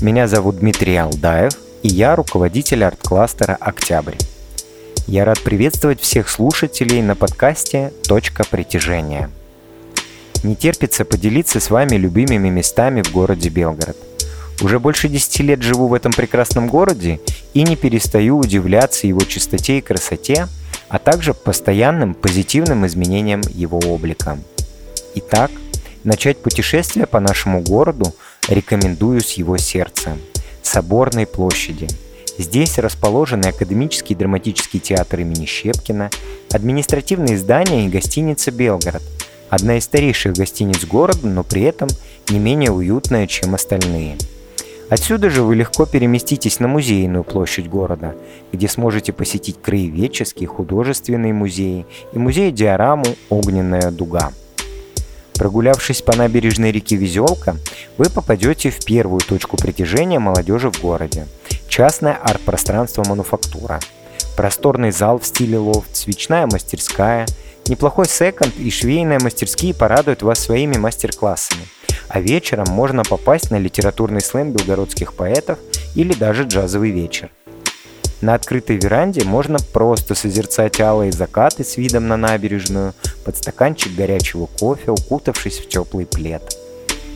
Меня зовут Дмитрий Алдаев, и я руководитель арт-кластера «Октябрь». Я рад приветствовать всех слушателей на подкасте «Точка притяжения». Не терпится поделиться с вами любимыми местами в городе Белгород. Уже больше 10 лет живу в этом прекрасном городе и не перестаю удивляться его чистоте и красоте, а также постоянным позитивным изменениям его облика. Итак, начать путешествие по нашему городу рекомендую с его сердца – Соборной площади. Здесь расположены Академический драматический театр имени Щепкина, административные здания и гостиница «Белгород», одна из старейших гостиниц города, но при этом не менее уютная, чем остальные. Отсюда же вы легко переместитесь на музейную площадь города, где сможете посетить краеведческие, художественные музеи и музей диораму «Огненная дуга». Прогулявшись по набережной реки Везелка, вы попадете в первую точку притяжения молодежи в городе – частное арт-пространство «Мануфактура». Просторный зал в стиле лофт, свечная мастерская, неплохой секонд и швейные мастерские порадуют вас своими мастер-классами. А вечером можно попасть на литературный слэм белгородских поэтов или даже джазовый вечер – на открытой веранде можно просто созерцать алые закаты с видом на набережную, под стаканчик горячего кофе, укутавшись в теплый плед.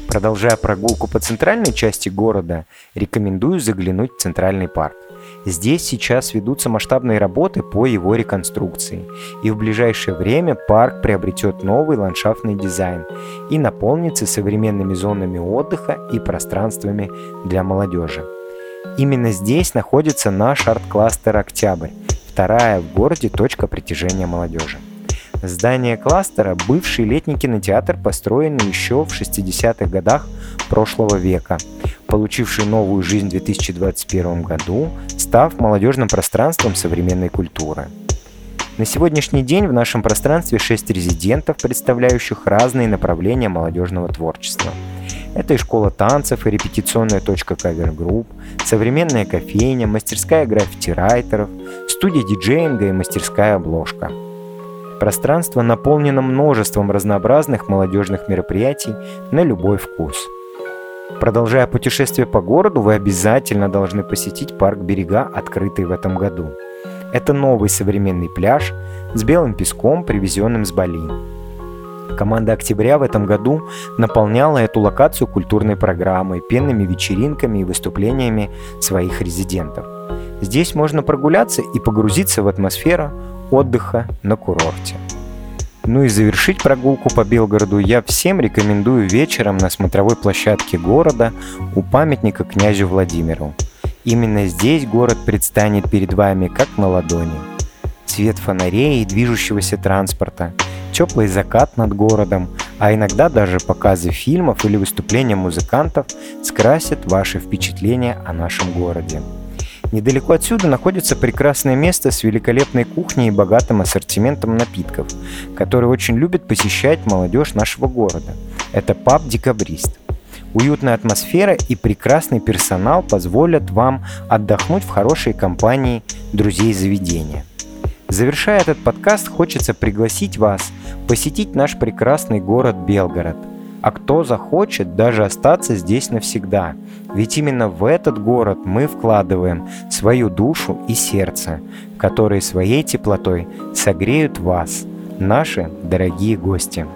Продолжая прогулку по центральной части города, рекомендую заглянуть в Центральный парк. Здесь сейчас ведутся масштабные работы по его реконструкции, и в ближайшее время парк приобретет новый ландшафтный дизайн и наполнится современными зонами отдыха и пространствами для молодежи. Именно здесь находится наш арт-кластер «Октябрь», вторая в городе точка притяжения молодежи. Здание кластера – бывший летний кинотеатр, построенный еще в 60-х годах прошлого века, получивший новую жизнь в 2021 году, став молодежным пространством современной культуры. На сегодняшний день в нашем пространстве 6 резидентов, представляющих разные направления молодежного творчества – это и школа танцев, и репетиционная точка кавер-групп, современная кофейня, мастерская граффити-райтеров, студия диджеинга и мастерская обложка. Пространство наполнено множеством разнообразных молодежных мероприятий на любой вкус. Продолжая путешествие по городу, вы обязательно должны посетить парк «Берега», открытый в этом году. Это новый современный пляж с белым песком, привезенным с Бали. Команда «Октября» в этом году наполняла эту локацию культурной программой, пенными вечеринками и выступлениями своих резидентов. Здесь можно прогуляться и погрузиться в атмосферу отдыха на курорте. Ну и завершить прогулку по Белгороду я всем рекомендую вечером на смотровой площадке города у памятника князю Владимиру. Именно здесь город предстанет перед вами как на ладони. Цвет фонарей и движущегося транспорта – теплый закат над городом, а иногда даже показы фильмов или выступления музыкантов скрасят ваши впечатления о нашем городе. Недалеко отсюда находится прекрасное место с великолепной кухней и богатым ассортиментом напитков, который очень любит посещать молодежь нашего города. Это паб «Декабрист». Уютная атмосфера и прекрасный персонал позволят вам отдохнуть в хорошей компании друзей заведения. Завершая этот подкаст, хочется пригласить вас посетить наш прекрасный город Белгород. А кто захочет даже остаться здесь навсегда. Ведь именно в этот город мы вкладываем свою душу и сердце, которые своей теплотой согреют вас, наши дорогие гости.